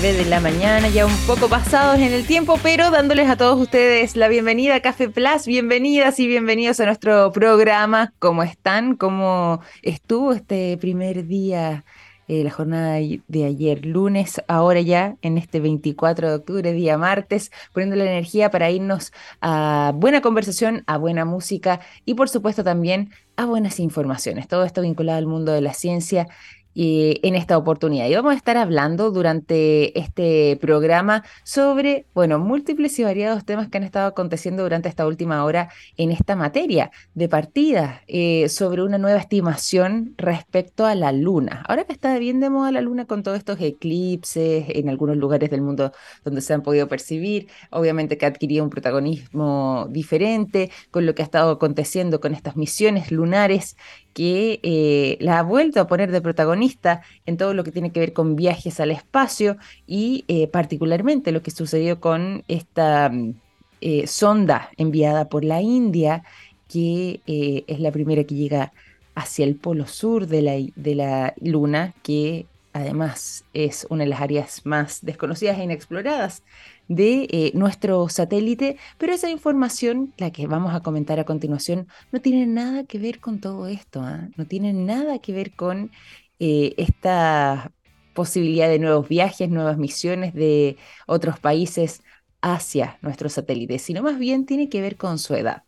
9 de la mañana, ya un poco pasados en el tiempo, pero dándoles a todos ustedes la bienvenida a Café Plus. Bienvenidas y bienvenidos a nuestro programa. ¿Cómo están? ¿Cómo estuvo este primer día, eh, la jornada de ayer, lunes, ahora ya en este 24 de octubre, día martes, poniendo la energía para irnos a buena conversación, a buena música y por supuesto también a buenas informaciones. Todo esto vinculado al mundo de la ciencia en esta oportunidad. Y vamos a estar hablando durante este programa sobre, bueno, múltiples y variados temas que han estado aconteciendo durante esta última hora en esta materia de partida, eh, sobre una nueva estimación respecto a la luna. Ahora que está bien de moda la luna con todos estos eclipses en algunos lugares del mundo donde se han podido percibir, obviamente que ha adquirido un protagonismo diferente con lo que ha estado aconteciendo con estas misiones lunares que eh, la ha vuelto a poner de protagonista en todo lo que tiene que ver con viajes al espacio y eh, particularmente lo que sucedió con esta mm, eh, sonda enviada por la India, que es la primera que llega hacia el polo sur de la, de la Luna, que además es una de las áreas más desconocidas e inexploradas de eh, nuestro satélite, pero esa información, la que vamos a comentar a continuación, no tiene nada que ver con todo esto, ¿ah? no tiene nada que ver con eh, esta posibilidad de nuevos viajes, nuevas misiones de otros países hacia nuestro satélite, sino más bien tiene que ver con su edad.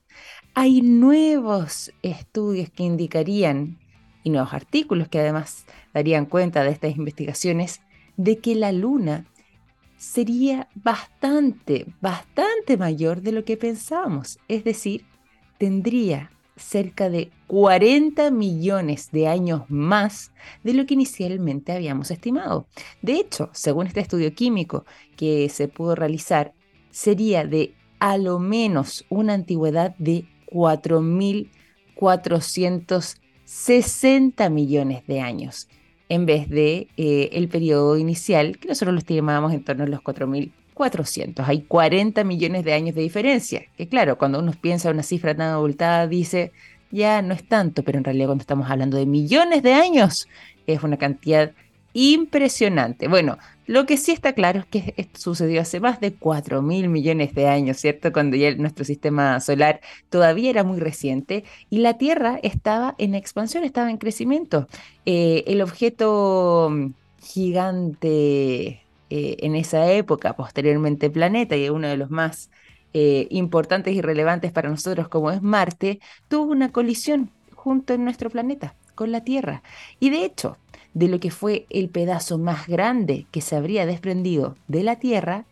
Hay nuevos estudios que indicarían, y nuevos artículos que además darían cuenta de estas investigaciones, de que la Luna sería bastante, bastante mayor de lo que pensábamos. Es decir, tendría cerca de 40 millones de años más de lo que inicialmente habíamos estimado. De hecho, según este estudio químico que se pudo realizar, sería de a lo menos una antigüedad de 4.460 millones de años en vez de eh, el periodo inicial, que nosotros lo estimábamos en torno a los 4.400. Hay 40 millones de años de diferencia, que claro, cuando uno piensa una cifra tan abultada, dice, ya no es tanto, pero en realidad cuando estamos hablando de millones de años, es una cantidad impresionante. Bueno, lo que sí está claro es que esto sucedió hace más de 4 mil millones de años, ¿cierto? Cuando ya nuestro sistema solar todavía era muy reciente y la Tierra estaba en expansión, estaba en crecimiento. Eh, el objeto mm, gigante eh, en esa época, posteriormente planeta, y uno de los más eh, importantes y relevantes para nosotros como es Marte, tuvo una colisión junto en nuestro planeta con la Tierra. Y de hecho, de lo que fue el pedazo más grande que se habría desprendido de la Tierra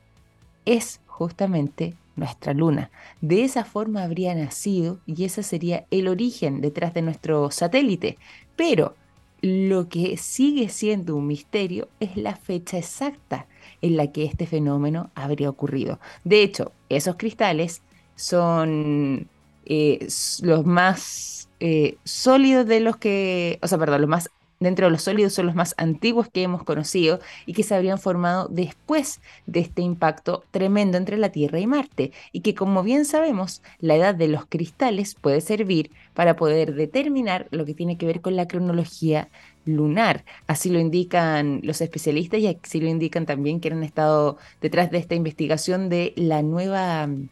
es justamente nuestra luna. De esa forma habría nacido y ese sería el origen detrás de nuestro satélite. Pero lo que sigue siendo un misterio es la fecha exacta en la que este fenómeno habría ocurrido. De hecho, esos cristales son eh, los más eh, sólidos de los que, o sea, perdón, los más dentro de los sólidos son los más antiguos que hemos conocido y que se habrían formado después de este impacto tremendo entre la Tierra y Marte y que como bien sabemos la edad de los cristales puede servir para poder determinar lo que tiene que ver con la cronología lunar. Así lo indican los especialistas y así lo indican también que han estado detrás de esta investigación de la nueva mm,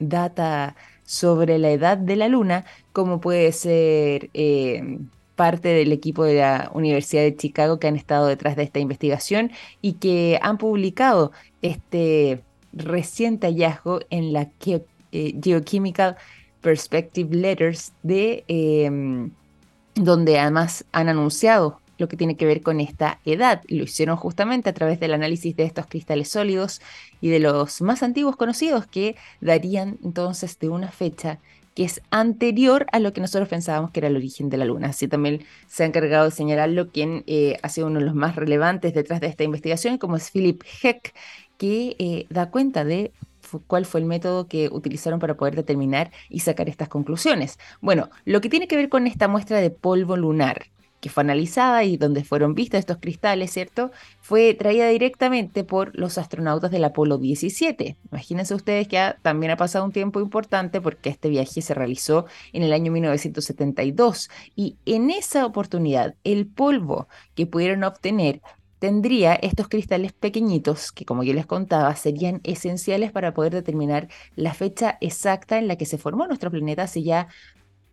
data sobre la edad de la luna, como puede ser... Eh, parte del equipo de la Universidad de Chicago que han estado detrás de esta investigación y que han publicado este reciente hallazgo en la eh, Geochemical Perspective Letters de em, donde además han anunciado lo que tiene que ver con esta edad. Lo hicieron justamente a través del análisis de estos cristales sólidos y de los más antiguos conocidos que darían entonces de una fecha que es anterior a lo que nosotros pensábamos que era el origen de la Luna. Así también se ha encargado de señalarlo quien eh, ha sido uno de los más relevantes detrás de esta investigación, como es Philip Heck, que eh, da cuenta de cuál fue el método que utilizaron para poder determinar y sacar estas conclusiones. Bueno, lo que tiene que ver con esta muestra de polvo lunar, que fue analizada y donde fueron vistos estos cristales, ¿cierto? Fue traída directamente por los astronautas del Apolo 17. Imagínense ustedes que también ha pasado un tiempo importante porque este viaje se realizó en el año 1972 y en esa oportunidad el polvo que pudieron obtener tendría estos cristales pequeñitos que, como yo les contaba, serían esenciales para poder determinar la fecha exacta en la que se formó nuestro planeta hace ya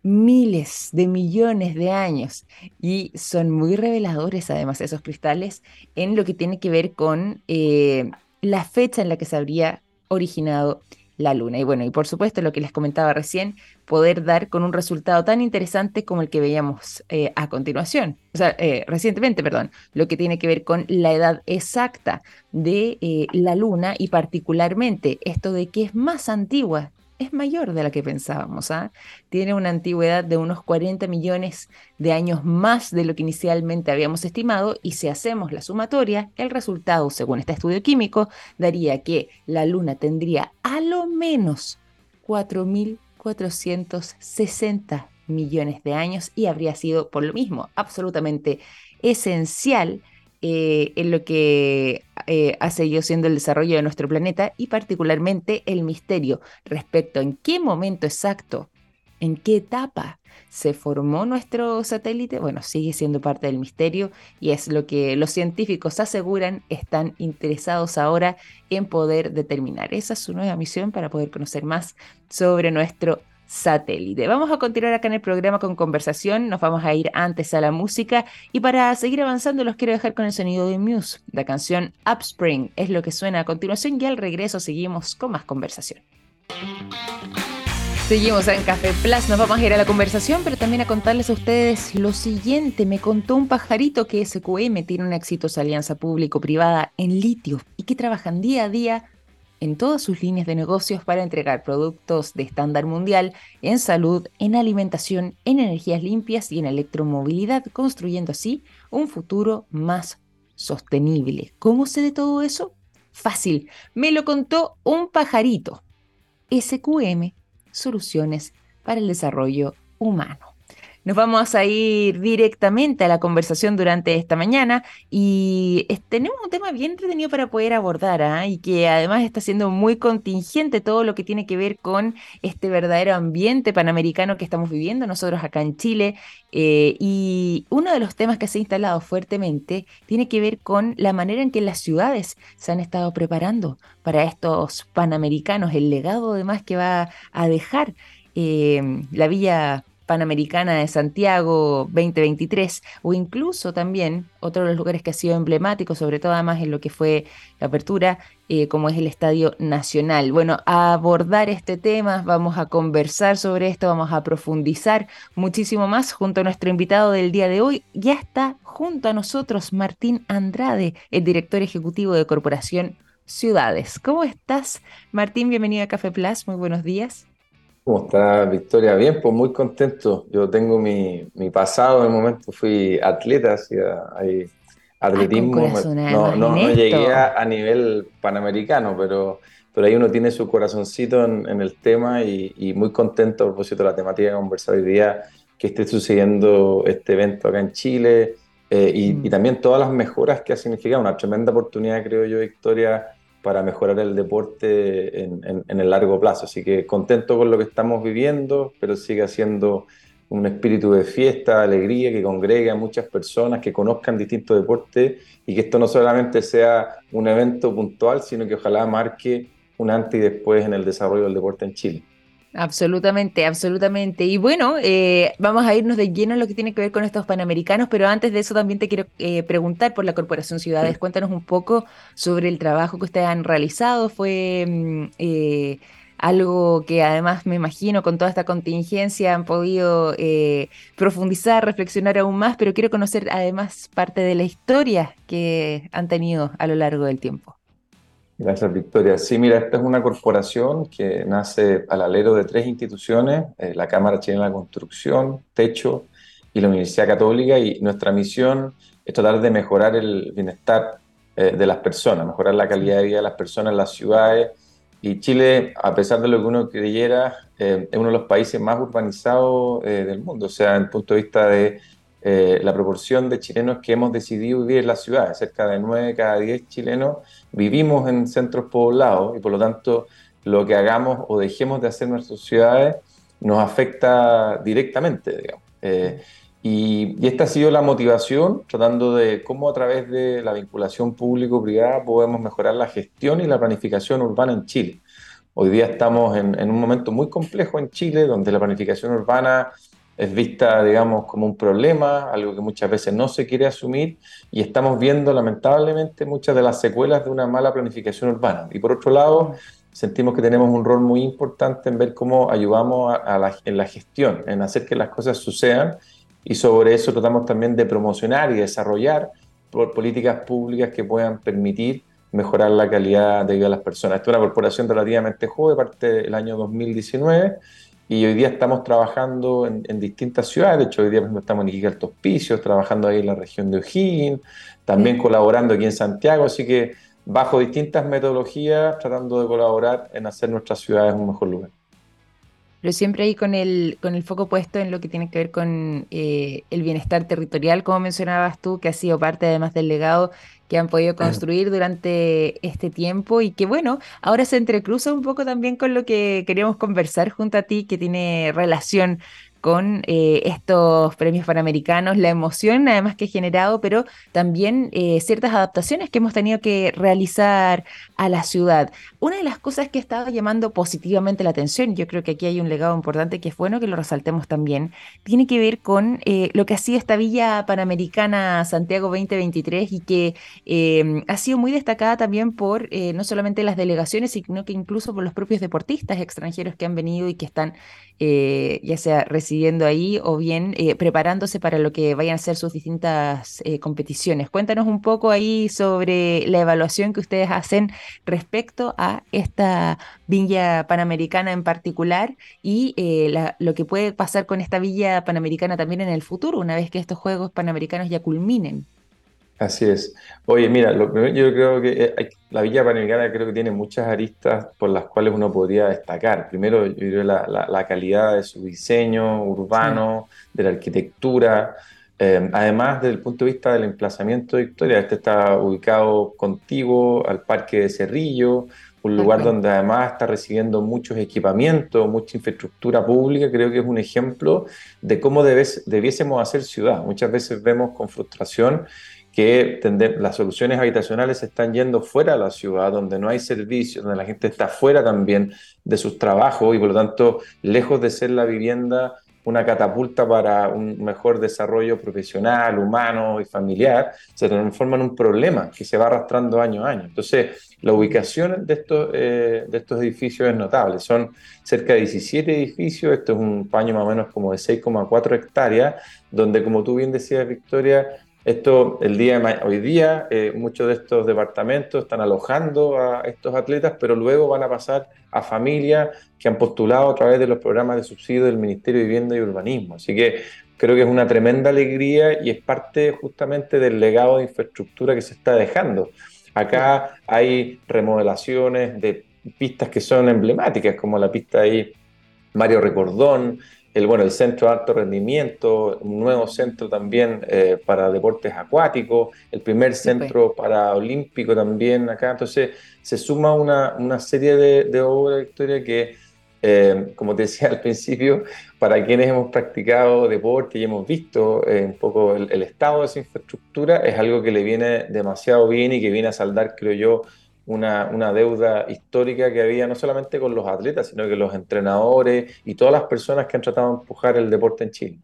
miles de millones de años y son muy reveladores además esos cristales en lo que tiene que ver con eh, la fecha en la que se habría originado la luna. Y bueno, y por supuesto lo que les comentaba recién, poder dar con un resultado tan interesante como el que veíamos eh, a continuación, o sea, eh, recientemente, perdón, lo que tiene que ver con la edad exacta de la luna y particularmente esto de que es más antigua es mayor de la que pensábamos. ¿ah? Tiene una antigüedad de unos 40 millones de años más de lo que inicialmente habíamos estimado y si hacemos la sumatoria, el resultado, según este estudio químico, daría que la Luna tendría a lo menos 4.460 millones de años y habría sido por lo mismo absolutamente esencial eh, en lo que eh, ha seguido siendo el desarrollo de nuestro planeta y particularmente el misterio respecto en qué momento exacto, en qué etapa se formó nuestro satélite, bueno, sigue siendo parte del misterio y es lo que los científicos aseguran están interesados ahora en poder determinar. Esa es su nueva misión para poder conocer más sobre nuestro satélite. Vamos a continuar acá en el programa con conversación, nos vamos a ir antes a la música y para seguir avanzando los quiero dejar con el sonido de Muse. La canción Upspring es lo que suena a continuación y al regreso seguimos con más conversación. Seguimos en Café Plus, nos vamos a ir a la conversación, pero también a contarles a ustedes lo siguiente. Me contó un pajarito que SQM tiene una exitosa alianza público-privada en litio y que trabajan día a día en todas sus líneas de negocios para entregar productos de estándar mundial en salud, en alimentación, en energías limpias y en electromovilidad, construyendo así un futuro más sostenible. ¿Cómo sé de todo eso? Fácil, me lo contó un pajarito. SQM, Soluciones para el Desarrollo Humano. Nos vamos a ir directamente a la conversación durante esta mañana y tenemos un tema bien entretenido para poder abordar ¿ah? y que además está siendo muy contingente todo lo que tiene que ver con este verdadero ambiente panamericano que estamos viviendo nosotros acá en Chile. Eh, y uno de los temas que se ha instalado fuertemente tiene que ver con la manera en que las ciudades se han estado preparando para estos panamericanos, el legado además que va a dejar eh, la Villa Panamericana de Santiago 2023, o incluso también otro de los lugares que ha sido emblemático, sobre todo además en lo que fue la apertura, eh, como es el Estadio Nacional. Bueno, a abordar este tema, vamos a conversar sobre esto, vamos a profundizar muchísimo más junto a nuestro invitado del día de hoy. Ya está junto a nosotros Martín Andrade, el director ejecutivo de Corporación Ciudades. ¿Cómo estás, Martín? Bienvenido a Café Plus, muy buenos días. ¿Cómo está Victoria? Bien, pues muy contento. Yo tengo mi, mi pasado, en el momento fui atleta, hacía ahí, atletismo. no, no, llegué a, nivel panamericano, pero, pero ahí uno tiene su corazoncito en, en el tema y, y, muy contento a propósito de la temática que conversar hoy día, que esté sucediendo este evento acá en Chile eh, y, mm. y también todas las mejoras que ha significado. Una tremenda oportunidad, creo yo, Victoria para mejorar el deporte en, el largo plazo. Así que contento con lo que estamos viviendo, pero sigue siendo un espíritu de fiesta, alegría, que congregue a muchas personas, que conozcan distintos deportes y que esto no solamente sea un evento puntual, sino que ojalá marque un antes y después en el desarrollo del deporte en Chile. Absolutamente, absolutamente. Y bueno, eh, vamos a irnos de lleno en lo que tiene que ver con estos panamericanos, pero antes de eso también te quiero eh, preguntar por la Corporación Ciudades. Cuéntanos un poco sobre el trabajo que ustedes han realizado. Fue mm, eh, algo que además me imagino con toda esta contingencia han podido profundizar, reflexionar aún más, pero quiero conocer además parte de la historia que han tenido a lo largo del tiempo. Gracias, Victoria. Sí, mira, esta es una corporación que nace al alero de tres instituciones, eh, la Cámara Chilena de Construcción, Techo y la Universidad Católica, y nuestra misión es tratar de mejorar el bienestar eh, de las personas, mejorar la calidad de vida de las personas en las ciudades. Y Chile, a pesar de lo que uno creyera, eh, es uno de los países más urbanizados del mundo, o sea, en punto de vista de eh, la proporción de chilenos que hemos decidido vivir en las ciudades. Cerca de 9 cada 10 chilenos vivimos en centros poblados y por lo tanto lo que hagamos o dejemos de hacer en nuestras ciudades nos afecta directamente, digamos. Eh, Y, esta ha sido la motivación, tratando de cómo a través de la vinculación público-privada podemos mejorar la gestión y la planificación urbana en Chile. Hoy día estamos en, en, un momento muy complejo en Chile, donde la planificación urbana es vista, digamos, como un problema, algo que muchas veces no se quiere asumir, y estamos viendo, lamentablemente, muchas de las secuelas de una mala planificación urbana. Y por otro lado, sentimos que tenemos un rol muy importante en ver cómo ayudamos a, la, en la gestión, en hacer que las cosas sucedan y sobre eso tratamos también de promocionar y desarrollar políticas públicas que puedan permitir mejorar la calidad de vida de las personas. Esta es una corporación relativamente joven, parte del año 2019, y hoy día estamos trabajando en, distintas ciudades. De hecho, hoy día estamos en Iquique Alto trabajando ahí en la región de O'Higgins, también colaborando aquí en Santiago. Así que bajo distintas metodologías, tratando de colaborar en hacer nuestras ciudades un mejor lugar pero siempre ahí con el, con el foco puesto en lo que tiene que ver con eh, el bienestar territorial, como mencionabas tú, que ha sido parte además del legado que han podido construir durante este tiempo y que bueno, ahora se entrecruza un poco también con lo que queríamos conversar junto a ti, que tiene relación con eh, estos premios panamericanos, la emoción además que ha generado, pero también eh, ciertas adaptaciones que hemos tenido que realizar a la ciudad. Una de las cosas que estaba llamando positivamente la atención, yo creo que aquí hay un legado importante que es bueno que lo resaltemos también, tiene que ver con eh, lo que ha sido esta Villa Panamericana Santiago 2023 y que ha sido muy destacada también por no solamente las delegaciones, sino que incluso por los propios deportistas extranjeros que han venido y que están ya sea residiendo ahí o bien eh, preparándose para lo que vayan a ser sus distintas eh, competiciones. Cuéntanos un poco ahí sobre la evaluación que ustedes hacen respecto a esta Villa Panamericana en particular y eh, lo que puede pasar con esta Villa Panamericana también en el futuro, una vez que estos Juegos Panamericanos ya culminen. Así es. Oye, mira, lo yo creo que eh, la Villa Panamericana creo que tiene muchas aristas por las cuales uno podría destacar. Primero, yo creo la, la, calidad de su diseño urbano, de la arquitectura, eh, además desde el punto de vista del emplazamiento de Victoria. Este está ubicado contiguo al Parque de Cerrillo, un lugar donde además está recibiendo muchos equipamientos, mucha infraestructura pública, creo que es un ejemplo de cómo debes, debiésemos hacer ciudad. Muchas veces vemos con frustración que las soluciones habitacionales se están yendo fuera de la ciudad, donde no hay servicios, donde la gente está fuera también de sus trabajos y por lo tanto, lejos de ser la vivienda una catapulta para un mejor desarrollo profesional, humano y familiar, se transforma en un problema que se va arrastrando año a año. Entonces, la ubicación de estos, eh, de estos edificios es notable. Son cerca de 17 edificios, esto es un paño más o menos como de 6,4 hectáreas, donde, como tú bien decías, Victoria, esto, el día hoy día, eh, muchos de estos departamentos están alojando a estos atletas, pero luego van a pasar a familias que han postulado a través de los programas de subsidio del Ministerio de Vivienda y Urbanismo. Así que creo que es una tremenda alegría y es parte justamente del legado de infraestructura que se está dejando. Acá hay remodelaciones de pistas que son emblemáticas, como la pista ahí Mario Recordón, el, bueno, el centro de alto rendimiento, un nuevo centro también eh, para deportes acuáticos, el primer centro paraolímpico también acá. Entonces se suma una, una serie de, de obras, Victoria, que, eh, como te decía al principio, para quienes hemos practicado deporte y hemos visto eh, un poco el, el estado de esa infraestructura, es algo que le viene demasiado bien y que viene a saldar, creo yo, una, deuda histórica que había no solamente con los atletas, sino que los entrenadores y todas las personas que han tratado de empujar el deporte en Chile.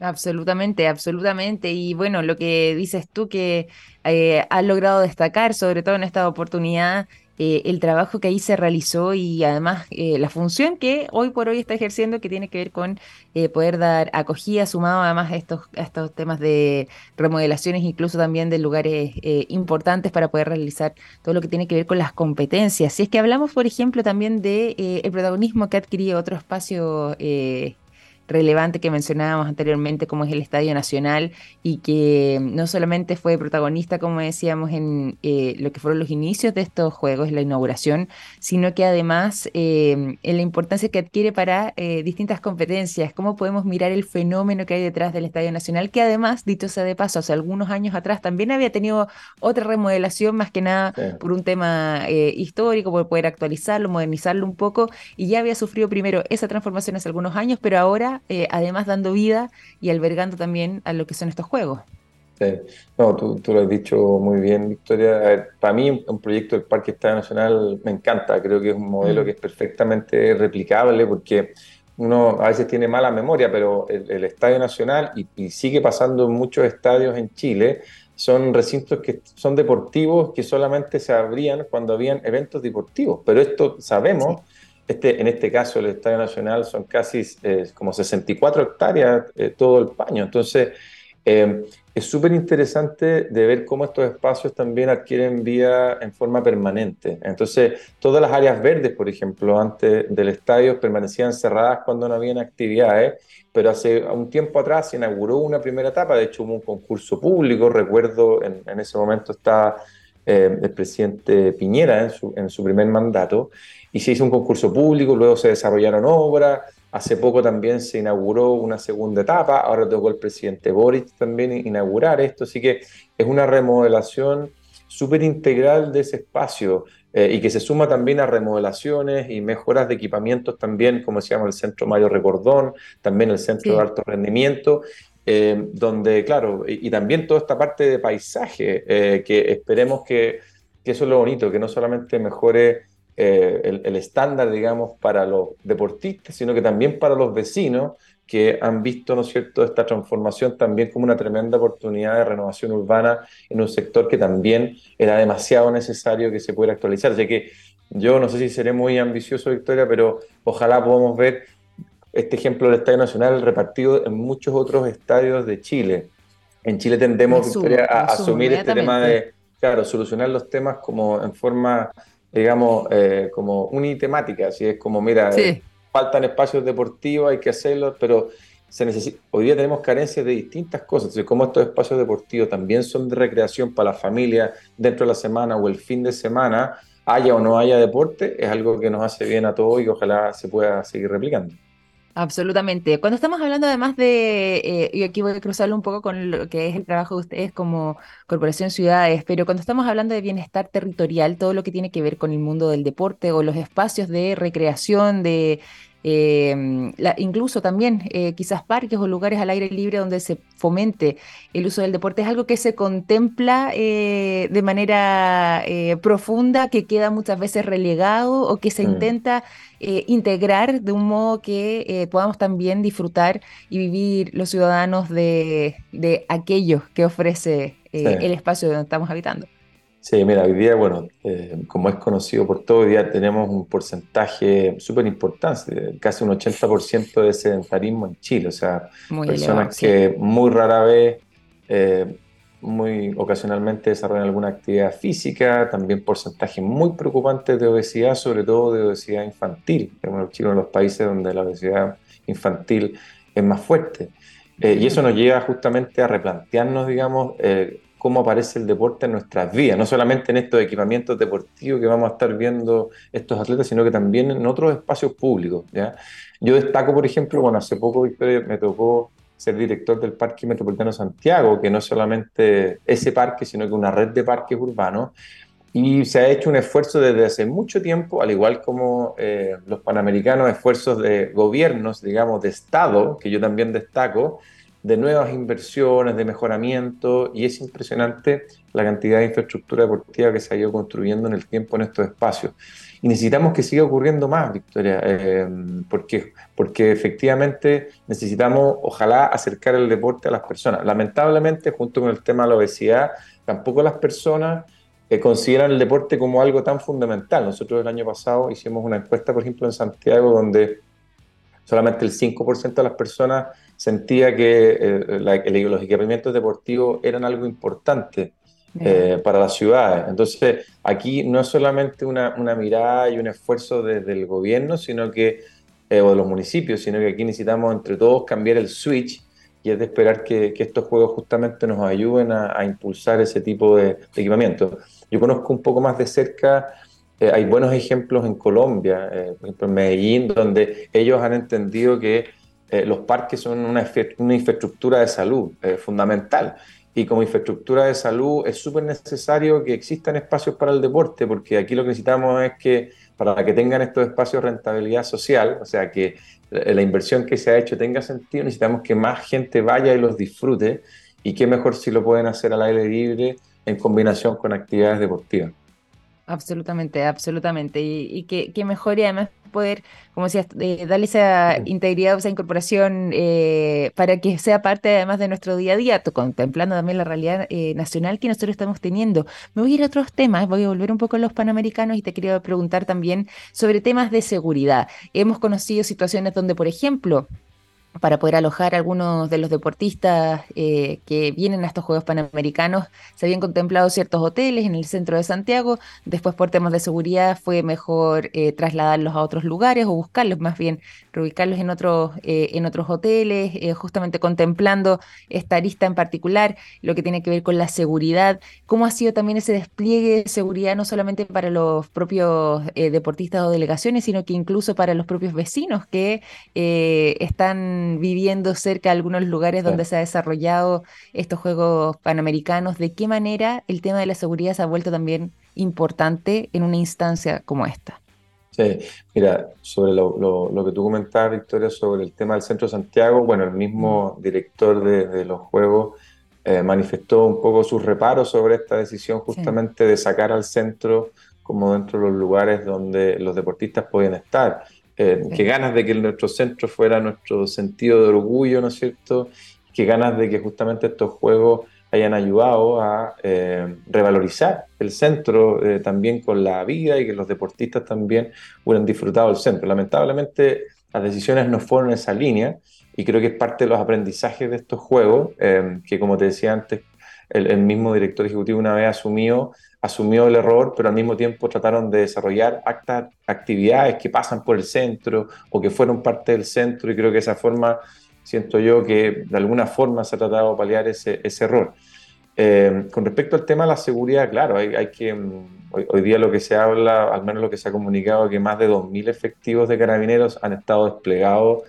Absolutamente, absolutamente. Y bueno, lo que dices tú que eh, has logrado destacar, sobre todo en esta oportunidad, eh, el trabajo que ahí se realizó y además eh, la función que hoy por hoy está ejerciendo que tiene que ver con eh, poder dar acogida sumado además a estos, estos temas de remodelaciones incluso también de lugares importantes para poder realizar todo lo que tiene que ver con las competencias. Si es que hablamos por ejemplo también de el protagonismo que ha adquirido otro espacio relevante que mencionábamos anteriormente, como es el Estadio Nacional, y que no solamente fue protagonista, como decíamos, en eh, lo que fueron los inicios de estos Juegos, la inauguración, sino que además eh, en la importancia que adquiere para eh, distintas competencias, cómo podemos mirar el fenómeno que hay detrás del Estadio Nacional, que además, dicho sea de paso, hace algunos años atrás también había tenido otra remodelación, más que nada por un tema histórico, por poder actualizarlo, modernizarlo un poco, y ya había sufrido primero esa transformación hace algunos años, pero ahora está además dando vida y albergando también a lo que son estos juegos. Sí. No, tú, lo has dicho muy bien, Victoria. para mí, un proyecto del Parque Estadio Nacional me encanta. Creo que es un modelo mm. que es perfectamente replicable porque uno a veces tiene mala memoria, pero el, Estadio Nacional, y, sigue pasando en muchos estadios en Chile, son recintos que son deportivos que solamente se abrían cuando habían eventos deportivos. Pero esto sabemos. Este, en este caso, el Estadio Nacional son casi eh, como 64 hectáreas eh, todo el paño. Entonces, eh, es súper interesante de ver cómo estos espacios también adquieren vida en forma permanente. Entonces, todas las áreas verdes, por ejemplo, antes del estadio permanecían cerradas cuando no habían actividades, pero hace un tiempo atrás se inauguró una primera etapa, de hecho hubo un concurso público, recuerdo en, ese momento estaba eh, el presidente Piñera en su, en su primer mandato, y se hizo un concurso público, luego se desarrollaron obras, Hace poco también se inauguró una segunda etapa, ahora tocó el presidente Boric también inaugurar esto, así que es una remodelación súper integral de ese espacio eh, y que se suma también a remodelaciones y mejoras de equipamientos también, como decíamos, el Centro Mario Recordón, también el Centro de Alto Rendimiento, eh, donde, claro, y, también toda esta parte de paisaje, eh, que esperemos que, eso es lo bonito, que no solamente mejore eh, el, estándar, digamos, para los deportistas, sino que también para los vecinos que han visto, ¿no es cierto?, esta transformación también como una tremenda oportunidad de renovación urbana en un sector que también era demasiado necesario que se pudiera actualizar. Así que yo no sé si seré muy ambicioso, Victoria, pero ojalá podamos ver este ejemplo del Estadio Nacional repartido en muchos otros estadios de Chile. En Chile tendemos, Victoria, a asumir este tema de, claro, solucionar los temas como en forma digamos, eh, como unitemática, así es como, mira, eh, faltan espacios deportivos, hay que hacerlo, pero se necesita, hoy día tenemos carencias de distintas cosas, entonces como estos espacios deportivos también son de recreación para la familia dentro de la semana o el fin de semana, haya o no haya deporte, es algo que nos hace bien a todos y ojalá se pueda seguir replicando. Absolutamente. Cuando estamos hablando además de, eh, y aquí voy a cruzarlo un poco con lo que es el trabajo de ustedes como Corporación Ciudades, pero cuando estamos hablando de bienestar territorial, todo lo que tiene que ver con el mundo del deporte o los espacios de recreación, de eh, incluso también eh, quizás parques o lugares al aire libre donde se fomente el uso del deporte, es algo que se contempla eh, de manera profunda, que queda muchas veces relegado o que se mm. intenta integrar de un modo que podamos también disfrutar y vivir los ciudadanos de, de aquello que ofrece el espacio donde estamos habitando. Sí, mira, hoy día, bueno, eh, como es conocido por todo, hoy día tenemos un porcentaje súper importante, casi un 80% de sedentarismo en Chile, o sea, personas que muy rara vez, eh, muy ocasionalmente desarrollan alguna actividad física, también porcentaje muy preocupante de obesidad, sobre todo de obesidad infantil. Tenemos Chile uno de los países donde la obesidad infantil es más fuerte. Eh, y eso nos lleva justamente a replantearnos, digamos, cómo aparece el deporte en nuestras vidas, no solamente en estos equipamientos deportivos que vamos a estar viendo estos atletas, sino que también en otros espacios públicos. ¿ya? Yo destaco, por ejemplo, bueno, hace poco, Victoria, me tocó ser director del Parque Metropolitano Santiago, que no es solamente ese parque, sino que una red de parques urbanos, y se ha hecho un esfuerzo desde hace mucho tiempo, al igual como eh, los panamericanos, esfuerzos de gobiernos, digamos, de Estado, que yo también destaco, de nuevas inversiones, de mejoramiento, y es impresionante la cantidad de infraestructura deportiva que se ha ido construyendo en el tiempo en estos espacios. Y necesitamos que siga ocurriendo más, Victoria, eh, porque, porque efectivamente necesitamos, ojalá, acercar el deporte a las personas. Lamentablemente, junto con el tema de la obesidad, tampoco las personas eh, consideran el deporte como algo tan fundamental. Nosotros el año pasado hicimos una encuesta, por ejemplo, en Santiago, donde solamente el 5% de las personas sentía que eh, los equipamientos deportivos eran algo importante eh, para las ciudades. Entonces, aquí no es solamente una, mirada y un esfuerzo desde el gobierno, sino que, eh, o de los municipios, sino que aquí necesitamos entre todos cambiar el switch y es de esperar que, estos juegos justamente nos ayuden a, impulsar ese tipo de, de equipamiento. Yo conozco un poco más de cerca hay buenos ejemplos en Colombia, por ejemplo en Medellín, donde ellos han entendido que eh, los parques son una, una infraestructura de salud eh, fundamental y como infraestructura de salud es súper necesario que existan espacios para el deporte, porque aquí lo que necesitamos es que para que tengan estos espacios rentabilidad social, o sea, que la inversión que se ha hecho tenga sentido, necesitamos que más gente vaya y los disfrute, y qué mejor si lo pueden hacer al aire libre en combinación con actividades deportivas. Absolutamente, absolutamente. Y, que, que mejor y además poder, como decías, eh, darle esa integridad, esa incorporación eh, para que sea parte además de nuestro día a día, contemplando también la realidad eh, nacional que nosotros estamos teniendo. Me voy a ir a otros temas, voy a volver un poco a los panamericanos y te quería preguntar también sobre temas de seguridad. Hemos conocido situaciones donde, por ejemplo, para poder alojar a algunos de los deportistas eh, que vienen a estos Juegos Panamericanos. Se habían contemplado ciertos hoteles en el centro de Santiago, después por temas de seguridad fue mejor eh, trasladarlos a otros lugares o buscarlos, más bien reubicarlos en otros, eh, en otros hoteles, justamente contemplando esta lista en particular, lo que tiene que ver con la seguridad, cómo ha sido también ese despliegue de seguridad no solamente para los propios deportistas o delegaciones, sino que incluso para los propios vecinos que están viviendo cerca de algunos lugares donde se ha desarrollado estos Juegos Panamericanos, ¿de qué manera el tema de la seguridad se ha vuelto también importante en una instancia como esta? Sí, mira, sobre lo, que tú comentabas, Victoria, sobre el tema del Centro de Santiago, bueno, el mismo mm. director de, los Juegos eh, manifestó un poco sus reparos sobre esta decisión justamente de sacar al centro como dentro de los lugares donde los deportistas podían estar. Eh, qué ganas de que nuestro centro fuera nuestro sentido de orgullo, ¿no es cierto? Qué ganas de que justamente estos juegos hayan ayudado a eh, revalorizar el centro eh, también con la vida y que los deportistas también hubieran disfrutado del centro. Lamentablemente las decisiones no fueron en esa línea y creo que es parte de los aprendizajes de estos juegos, que como te decía antes, el, mismo director ejecutivo una vez asumió, asumió el error, pero al mismo tiempo trataron de desarrollar actas, actividades que pasan por el centro o que fueron parte del centro y creo que esa forma, siento yo que de alguna forma se ha tratado de paliar ese, error. Eh, con respecto al tema de la seguridad, claro, hay, que, mm, hoy, hoy, día lo que se habla, al menos lo que se ha comunicado, que más de 2.000 efectivos de carabineros han estado desplegados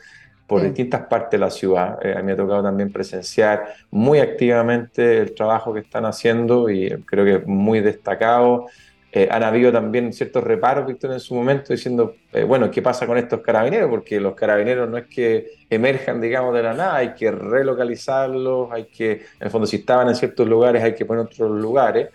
por distintas partes de la ciudad. Eh, a mí me ha tocado también presenciar muy activamente el trabajo que están haciendo y creo que muy destacado. Eh, han habido también ciertos reparos, Víctor, en su momento, diciendo, eh, bueno, ¿qué pasa con estos carabineros? Porque los carabineros no es que emerjan, digamos, de la nada, hay que relocalizarlos, hay que, en el fondo, si estaban en ciertos lugares, hay que poner otros lugares.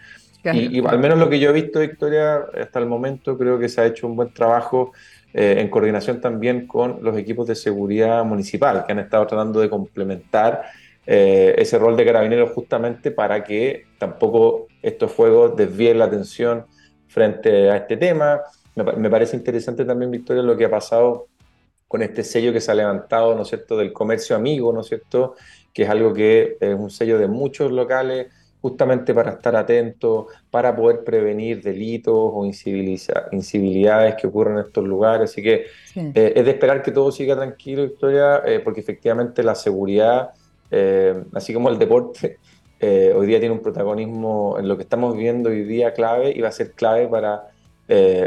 Y, y, al menos lo que yo he visto, Victoria, hasta el momento, creo que se ha hecho un buen trabajo eh, en coordinación también con los equipos de seguridad municipal, que han estado tratando de complementar eh, ese rol de carabineros justamente para que tampoco estos fuegos desvíen la atención frente a este tema. Me, parece interesante también, Victoria, lo que ha pasado con este sello que se ha levantado, ¿no es cierto?, del comercio amigo, ¿no es cierto?, que es algo que es un sello de muchos locales, justamente para estar atento, para poder prevenir delitos o incivilidades que ocurren en estos lugares. Así que eh, es de esperar que todo siga tranquilo, Victoria, eh, porque efectivamente la seguridad, eh, así como el deporte, hoy día tiene un protagonismo en lo que estamos viviendo hoy día clave y va a ser clave para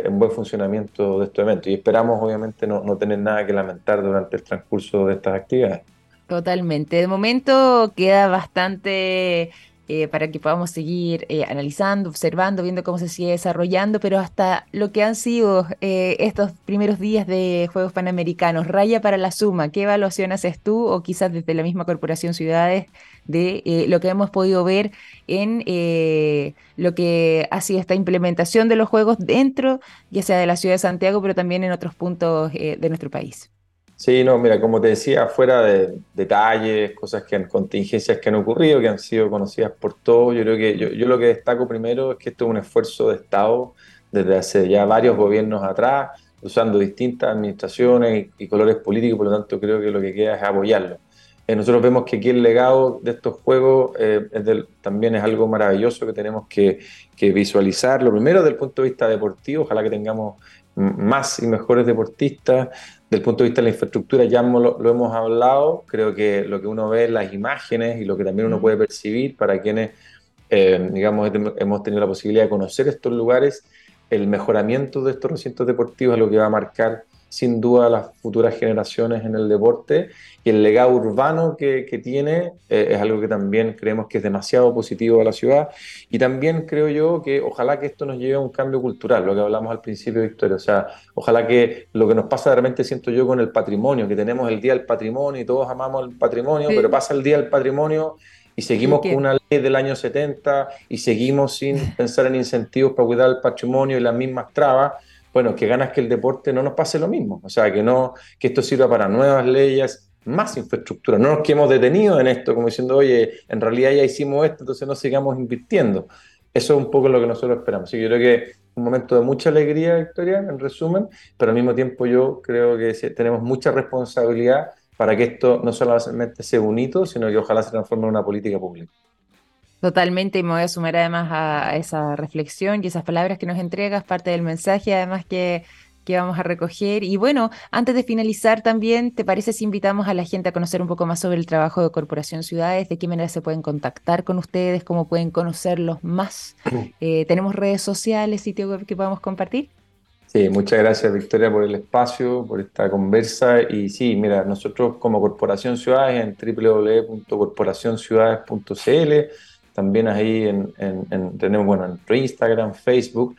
un buen funcionamiento de estos eventos. Y esperamos, obviamente, no, no tener nada que lamentar durante el transcurso de estas actividades. Totalmente. De momento queda bastante eh, para que podamos seguir eh, analizando, observando, viendo cómo se sigue desarrollando, pero hasta lo que han sido eh, estos primeros días de Juegos Panamericanos, raya para la suma, ¿qué evaluación haces tú o quizás desde la misma Corporación Ciudades de lo que hemos podido ver en lo que ha sido esta implementación de los Juegos dentro, ya sea de la ciudad de Santiago, pero también en otros puntos de nuestro país? Sí, no, mira, como te decía, fuera de detalles, cosas que han, contingencias que han ocurrido, que han sido conocidas por todos, yo creo que yo, yo lo que destaco primero es que esto es un esfuerzo de Estado desde hace ya varios gobiernos atrás, usando distintas administraciones y, colores políticos, por lo tanto creo que lo que queda es apoyarlo. Eh, nosotros vemos que aquí el legado de estos juegos eh, también es algo maravilloso que tenemos que, que, visualizar. Lo primero desde el punto de vista deportivo, ojalá que tengamos más y mejores deportistas, del punto de vista de la infraestructura ya lo, hemos hablado, creo que lo que uno ve en las imágenes y lo que también uno puede percibir para quienes, eh, digamos, hemos tenido la posibilidad de conocer estos lugares, el mejoramiento de estos recintos deportivos es lo que va a marcar sin duda las futuras generaciones en el deporte y el legado urbano que, que tiene eh, es algo que también creemos que es demasiado positivo a la ciudad. Y también creo yo que ojalá que esto nos lleve a un cambio cultural, lo que hablamos al principio, Victoria, o sea, ojalá que lo que nos pasa de repente siento yo con el patrimonio, que tenemos el Día del Patrimonio y todos amamos el patrimonio, pero pasa el Día del Patrimonio y seguimos con una ley del año 70 y seguimos sin pensar en incentivos para cuidar el patrimonio y las mismas trabas, bueno, que ganas que el deporte no nos pase lo mismo, o sea, que no que esto sirva para nuevas leyes, más infraestructura, no nos quedemos detenidos en esto, como diciendo, oye, en realidad ya hicimos esto, entonces no sigamos invirtiendo. Eso es un poco lo que nosotros esperamos. Así que yo creo que un momento de mucha alegría, Victoria, en resumen, pero al mismo tiempo yo creo que tenemos mucha responsabilidad para que esto no solamente sea un hito, sino que ojalá se transforme en una política pública. Totalmente, y me voy a sumar además a esa reflexión y esas palabras que nos entregas, parte del mensaje, además que, que vamos a recoger. Y bueno, antes de finalizar también, ¿te parece si invitamos a la gente a conocer un poco más sobre el trabajo de Corporación Ciudades? ¿De qué manera se pueden contactar con ustedes? ¿Cómo pueden conocerlos más? Eh, ¿Tenemos redes sociales, sitio web que podamos compartir? Sí, muchas gracias Victoria por el espacio, por esta conversa. Y sí, mira, nosotros como Corporación Ciudades en www.corporacionciudades.cl, también ahí en, tenemos bueno, Instagram, Facebook,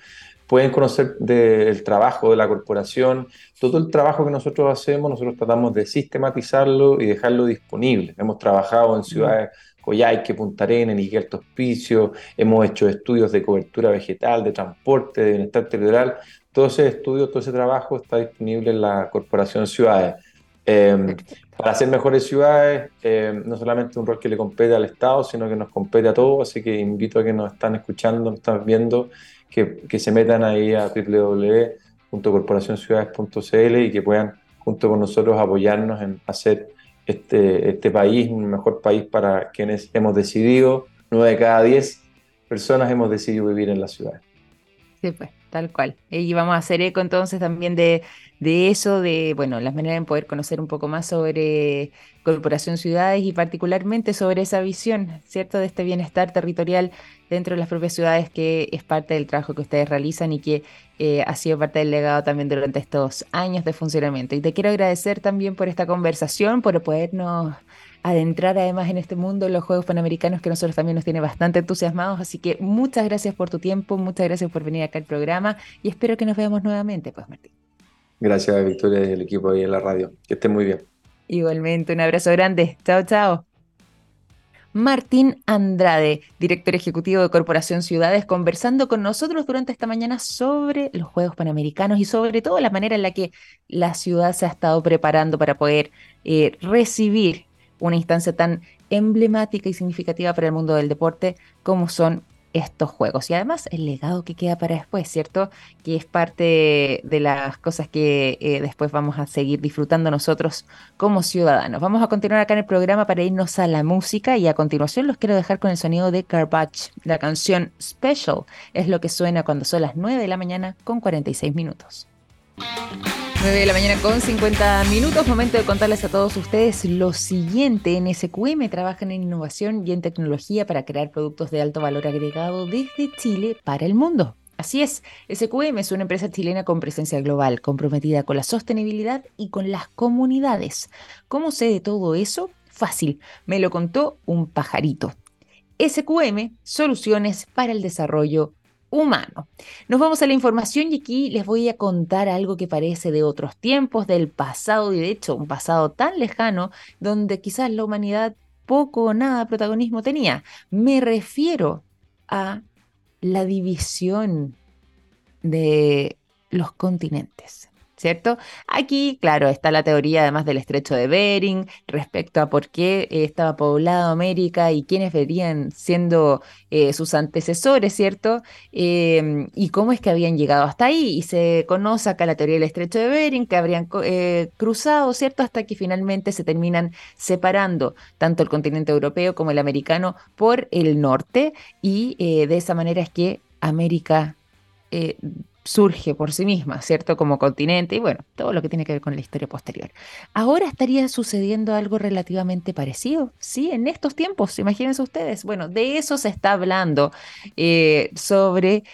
pueden conocer del trabajo de la corporación, todo el trabajo que nosotros hacemos, nosotros tratamos de sistematizarlo y dejarlo disponible. Hemos trabajado en ciudades Coyhaique, Punta Arenas, Niquel Hospicio, hemos hecho estudios de cobertura vegetal, de transporte, de bienestar territorial, todo ese estudio, todo ese trabajo está disponible en la Corporación Ciudades. Em, para hacer mejores ciudades, em, no solamente un rol que le compete al Estado, sino que nos compete a todos, así que invito a que nos están escuchando, nos están viendo, que, que se metan ahí a www.corporacionciudades.cl y que puedan junto con nosotros apoyarnos en hacer este, este país un mejor país para quienes hemos decidido, nueve de cada diez personas hemos decidido vivir en las ciudades. Sí, pues tal cual. Y vamos a hacer eco entonces también de, de eso, de, bueno, las maneras de poder conocer un poco más sobre Corporación Ciudades y particularmente sobre esa visión, ¿cierto?, de este bienestar territorial dentro de las propias ciudades que es parte del trabajo que ustedes realizan y que eh, ha sido parte del legado también durante estos años de funcionamiento. Y te quiero agradecer también por esta conversación, por podernos adentrar además en este mundo los Juegos Panamericanos que nosotros también nos tiene bastante entusiasmados. Así que muchas gracias por tu tiempo, muchas gracias por venir acá al programa y espero que nos veamos nuevamente, pues Martín. Gracias, Victoria y el equipo ahí en la radio. Que estén muy bien. Igualmente, un abrazo grande. Chao, chao. Martín Andrade, director ejecutivo de Corporación Ciudades, conversando con nosotros durante esta mañana sobre los Juegos Panamericanos y sobre todo la manera en la que la ciudad se ha estado preparando para poder eh, recibir una instancia tan emblemática y significativa para el mundo del deporte como son estos juegos. Y además el legado que queda para después, ¿cierto? Que es parte de las cosas que eh, después vamos a seguir disfrutando nosotros como ciudadanos. Vamos a continuar acá en el programa para irnos a la música y a continuación los quiero dejar con el sonido de Garbage. La canción Special es lo que suena cuando son las 9 de la mañana con 46 minutos. 9 de la mañana con 50 minutos, momento de contarles a todos ustedes lo siguiente. En SQM trabajan en innovación y en tecnología para crear productos de alto valor agregado desde Chile para el mundo. Así es, SQM es una empresa chilena con presencia global, comprometida con la sostenibilidad y con las comunidades. ¿Cómo sé de todo eso? Fácil, me lo contó un pajarito. SQM, soluciones para el desarrollo humano. Nos vamos a la información y aquí les voy a contar algo que parece de otros tiempos, del pasado y de hecho un pasado tan lejano donde quizás la humanidad poco o nada protagonismo tenía. Me refiero a la división de los continentes. ¿Cierto? Aquí, claro, está la teoría además del estrecho de Bering respecto a por qué eh, estaba poblado América y quiénes verían siendo eh, sus antecesores, ¿cierto? Em, y cómo es que habían llegado hasta ahí. Y se conoce acá la teoría del estrecho de Bering, que habrían eh, cruzado, ¿cierto? Hasta que finalmente se terminan separando tanto el continente europeo como el americano por el norte y de esa manera es que América surge por sí misma, ¿cierto? Como continente y bueno, todo lo que tiene que ver con la historia posterior. Ahora estaría sucediendo algo relativamente parecido, ¿sí? En estos tiempos, imagínense ustedes. Bueno, de eso se está hablando eh, sobre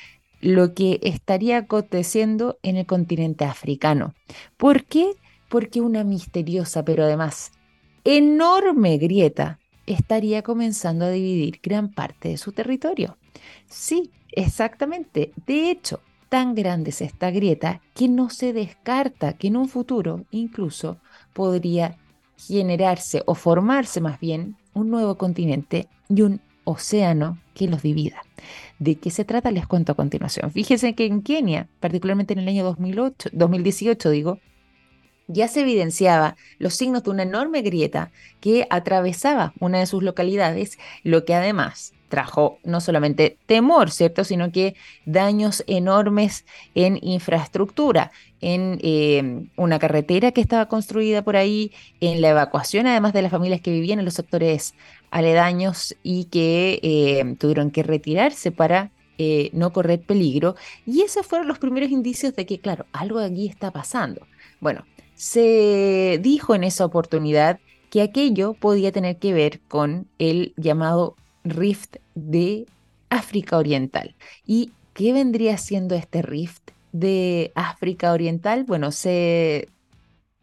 lo que estaría aconteciendo en el continente africano. ¿Por qué? Porque una misteriosa, pero además enorme grieta estaría comenzando a dividir gran parte de su territorio. Sí, exactamente. De hecho, tan grande es esta grieta que no se descarta que en un futuro incluso podría generarse o formarse más bien un nuevo continente y un océano que los divida. ¿De qué se trata? Les cuento a continuación. Fíjense que en Kenia, particularmente en el año 2008, 2018, digo, ya se evidenciaba los signos de una enorme grieta que atravesaba una de sus localidades, lo que además trajo no solamente temor, ¿cierto?, sino que daños enormes en infraestructura, en eh, una carretera que estaba construida por ahí, en la evacuación además de las familias que vivían en los sectores aledaños y que eh, tuvieron que retirarse para eh, no correr peligro. Y esos fueron los primeros indicios de que, claro, algo aquí está pasando. Bueno, se dijo en esa oportunidad que aquello podía tener que ver con el llamado rift de África Oriental. ¿Y qué vendría siendo este rift de África Oriental? Bueno, se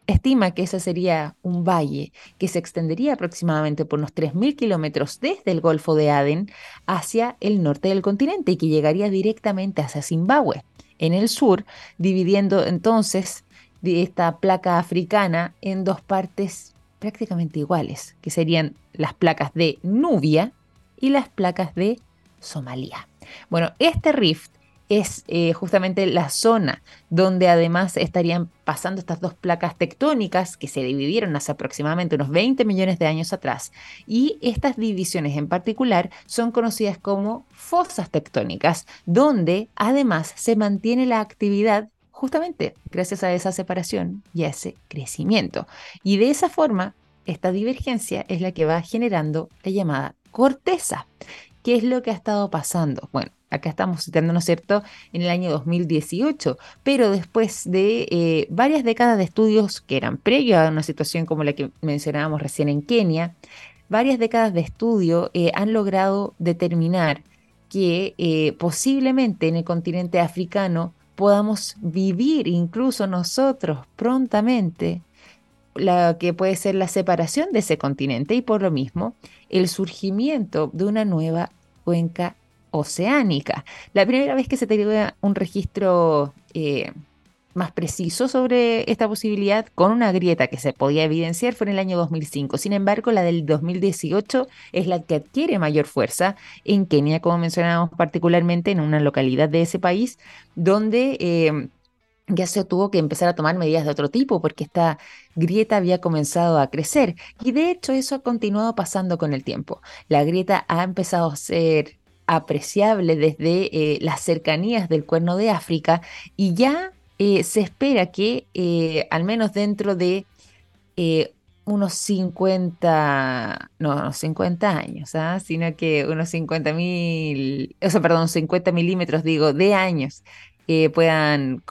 estima que ese sería un valle que se extendería aproximadamente por unos 3.000 kilómetros desde el Golfo de Aden hacia el norte del continente y que llegaría directamente hacia Zimbabue en el sur, dividiendo entonces esta placa africana en dos partes prácticamente iguales, que serían las placas de Nubia y las placas de Somalia. Bueno, este rift es eh, justamente la zona donde además estarían pasando estas dos placas tectónicas que se dividieron hace aproximadamente unos 20 millones de años atrás. Y estas divisiones en particular son conocidas como fosas tectónicas, donde además se mantiene la actividad justamente gracias a esa separación y a ese crecimiento. Y de esa forma, esta divergencia es la que va generando la llamada corteza. ¿Qué es lo que ha estado pasando? Bueno, acá estamos citando, ¿no es cierto?, en el año 2018, pero después de eh, varias décadas de estudios que eran previos a una situación como la que mencionábamos recién en Kenia, varias décadas de estudio eh, han logrado determinar que eh, posiblemente en el continente africano podamos vivir incluso nosotros prontamente la que puede ser la separación de ese continente y por lo mismo el surgimiento de una nueva cuenca oceánica. La primera vez que se tenía un registro eh, más preciso sobre esta posibilidad con una grieta que se podía evidenciar fue en el año 2005. Sin embargo, la del 2018 es la que adquiere mayor fuerza en Kenia, como mencionábamos particularmente en una localidad de ese país, donde... Eh, ya se tuvo que empezar a tomar medidas de otro tipo porque esta grieta había comenzado a crecer y de hecho eso ha continuado pasando con el tiempo. La grieta ha empezado a ser apreciable desde eh, las cercanías del cuerno de África y ya eh, se espera que eh, al menos dentro de unos 50, no, 50 años, ¿ah? sino que unos 50 mil, o sea, perdón, 50 milímetros, digo, de años, puedan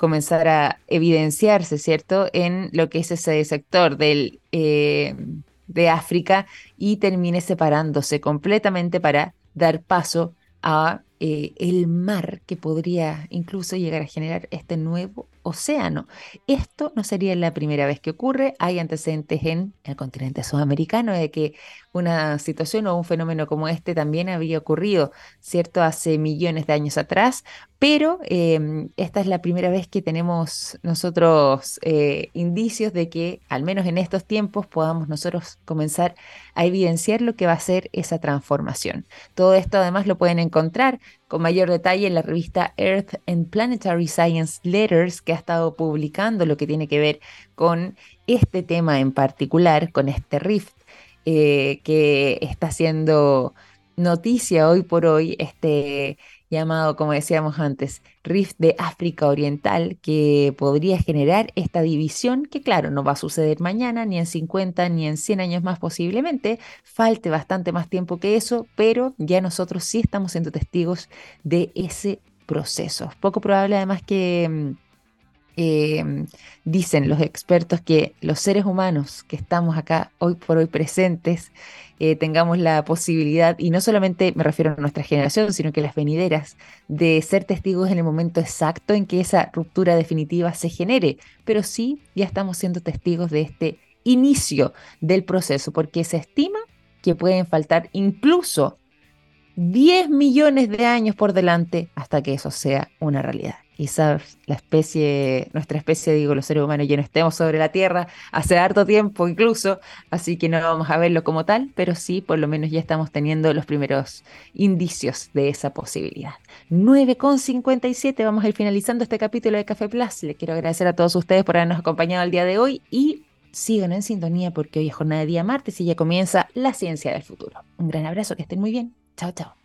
comenzar a evidenciarse, ¿cierto?, en lo que es ese sector del, de África y termine separándose completamente para dar paso a eh, el mar que podría incluso llegar a generar este nuevo océano. Esto no sería la primera vez que ocurre. Hay antecedentes en el continente sudamericano de que una situación o un fenómeno como este también había ocurrido, ¿cierto? Hace millones de años atrás, pero em, esta es la primera vez que tenemos nosotros eh, indicios de que, al menos en estos tiempos, podamos nosotros comenzar a evidenciar lo que va a ser esa transformación. Todo esto además lo pueden encontrar con mayor detalle en la revista Earth and Planetary Science Letters, que ha estado publicando lo que tiene que ver con este tema en particular, con este rift eh, que está haciendo noticia hoy por hoy, este llamado, como decíamos antes, Rift de África Oriental, que podría generar esta división, que claro, no va a suceder mañana, ni en 50, ni en 100 años más posiblemente, falte bastante más tiempo que eso, pero ya nosotros sí estamos siendo testigos de ese proceso. Poco probable además que mm, eh, dicen los expertos que los seres humanos que estamos acá hoy por hoy presentes eh, tengamos la posibilidad, y no solamente me refiero a nuestra generación, sino que las venideras, de ser testigos en el momento exacto en que esa ruptura definitiva se genere. Pero sí, ya estamos siendo testigos de este inicio del proceso, porque se estima que pueden faltar incluso 10 millones de años por delante hasta que eso sea una realidad quizás la especie, nuestra especie, digo, los seres humanos ya no estemos sobre la Tierra hace harto tiempo incluso, así que no vamos a verlo como tal, pero sí, por lo menos ya estamos teniendo los primeros indicios de esa posibilidad. 9,57, vamos a ir finalizando este capítulo de Café Plus. Le quiero agradecer a todos ustedes por habernos acompañado el día de hoy y sigan en sintonía porque hoy es jornada de día martes y ya comienza la ciencia del futuro. Un gran abrazo, que estén muy bien. Chao, chao.